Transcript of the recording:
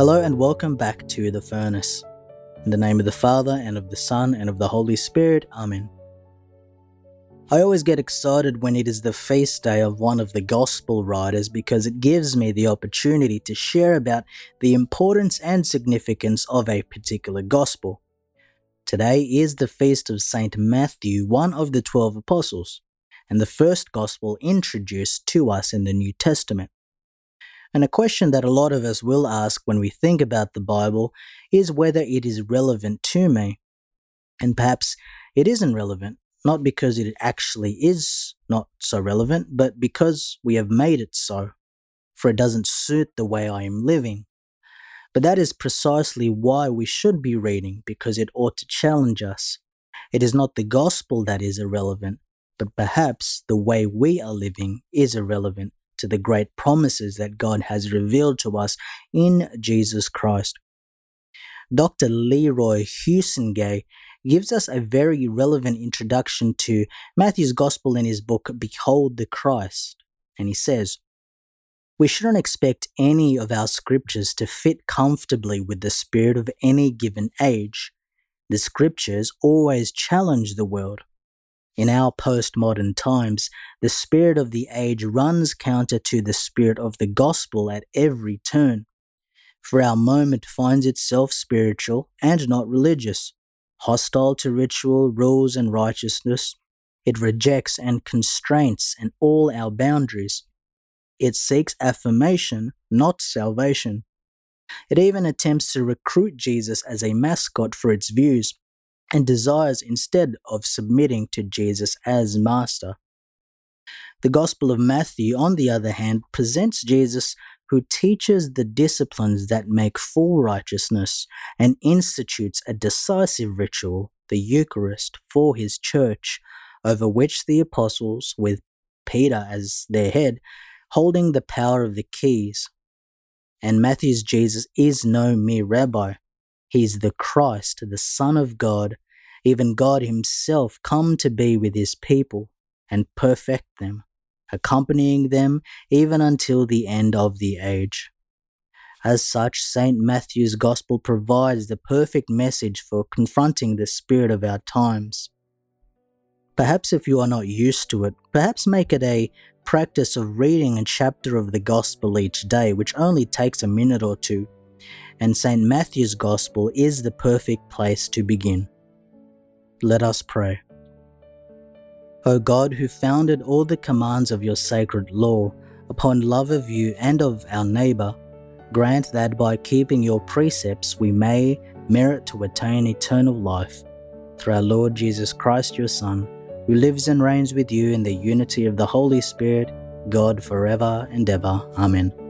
Hello and welcome back to The Furnace. In the name of the Father, and of the Son, and of the Holy Spirit, Amen. I always get excited when it is the feast day of one of the Gospel writers because it gives me the opportunity to share about the importance and significance of a particular Gospel. Today is the feast of St. Matthew, one of the twelve apostles, and the first Gospel introduced to us in the New Testament. And a question that a lot of us will ask when we think about the Bible is whether it is relevant to me. And perhaps it isn't relevant, not because it actually is not so relevant, but because we have made it so, for it doesn't suit the way I am living. But that is precisely why we should be reading, because it ought to challenge us. It is not the gospel that is irrelevant, but perhaps the way we are living is irrelevant to the great promises that God has revealed to us in Jesus Christ. Dr. Leroy Huizenga gives us a very relevant introduction to Matthew's Gospel in his book Behold the Christ. And he says, We shouldn't expect any of our scriptures to fit comfortably with the spirit of any given age. The scriptures always challenge the world. In our postmodern times, the spirit of the age runs counter to the spirit of the gospel at every turn. For our moment finds itself spiritual and not religious, hostile to ritual, rules, and righteousness. It rejects and constraints and all our boundaries. It seeks affirmation, not salvation. It even attempts to recruit Jesus as a mascot for its views and desires instead of submitting to Jesus as master. The Gospel of Matthew, on the other hand, presents Jesus who teaches the disciplines that make full righteousness and institutes a decisive ritual, the Eucharist, for his church, over which the apostles, with Peter as their head, holding the power of the keys. And Matthew's Jesus is no mere rabbi. He is the Christ, the Son of God, even God Himself, come to be with His people and perfect them, accompanying them even until the end of the age. As such, St. Matthew's Gospel provides the perfect message for confronting the spirit of our times. Perhaps if you are not used to it, perhaps make it a practice of reading a chapter of the Gospel each day, which only takes a minute or two and St. Matthew's Gospel is the perfect place to begin. Let us pray. O God, who founded all the commands of your sacred law upon love of you and of our neighbour, grant that by keeping your precepts we may merit to attain eternal life. Through our Lord Jesus Christ, your Son, who lives and reigns with you in the unity of the Holy Spirit, God forever and ever. Amen.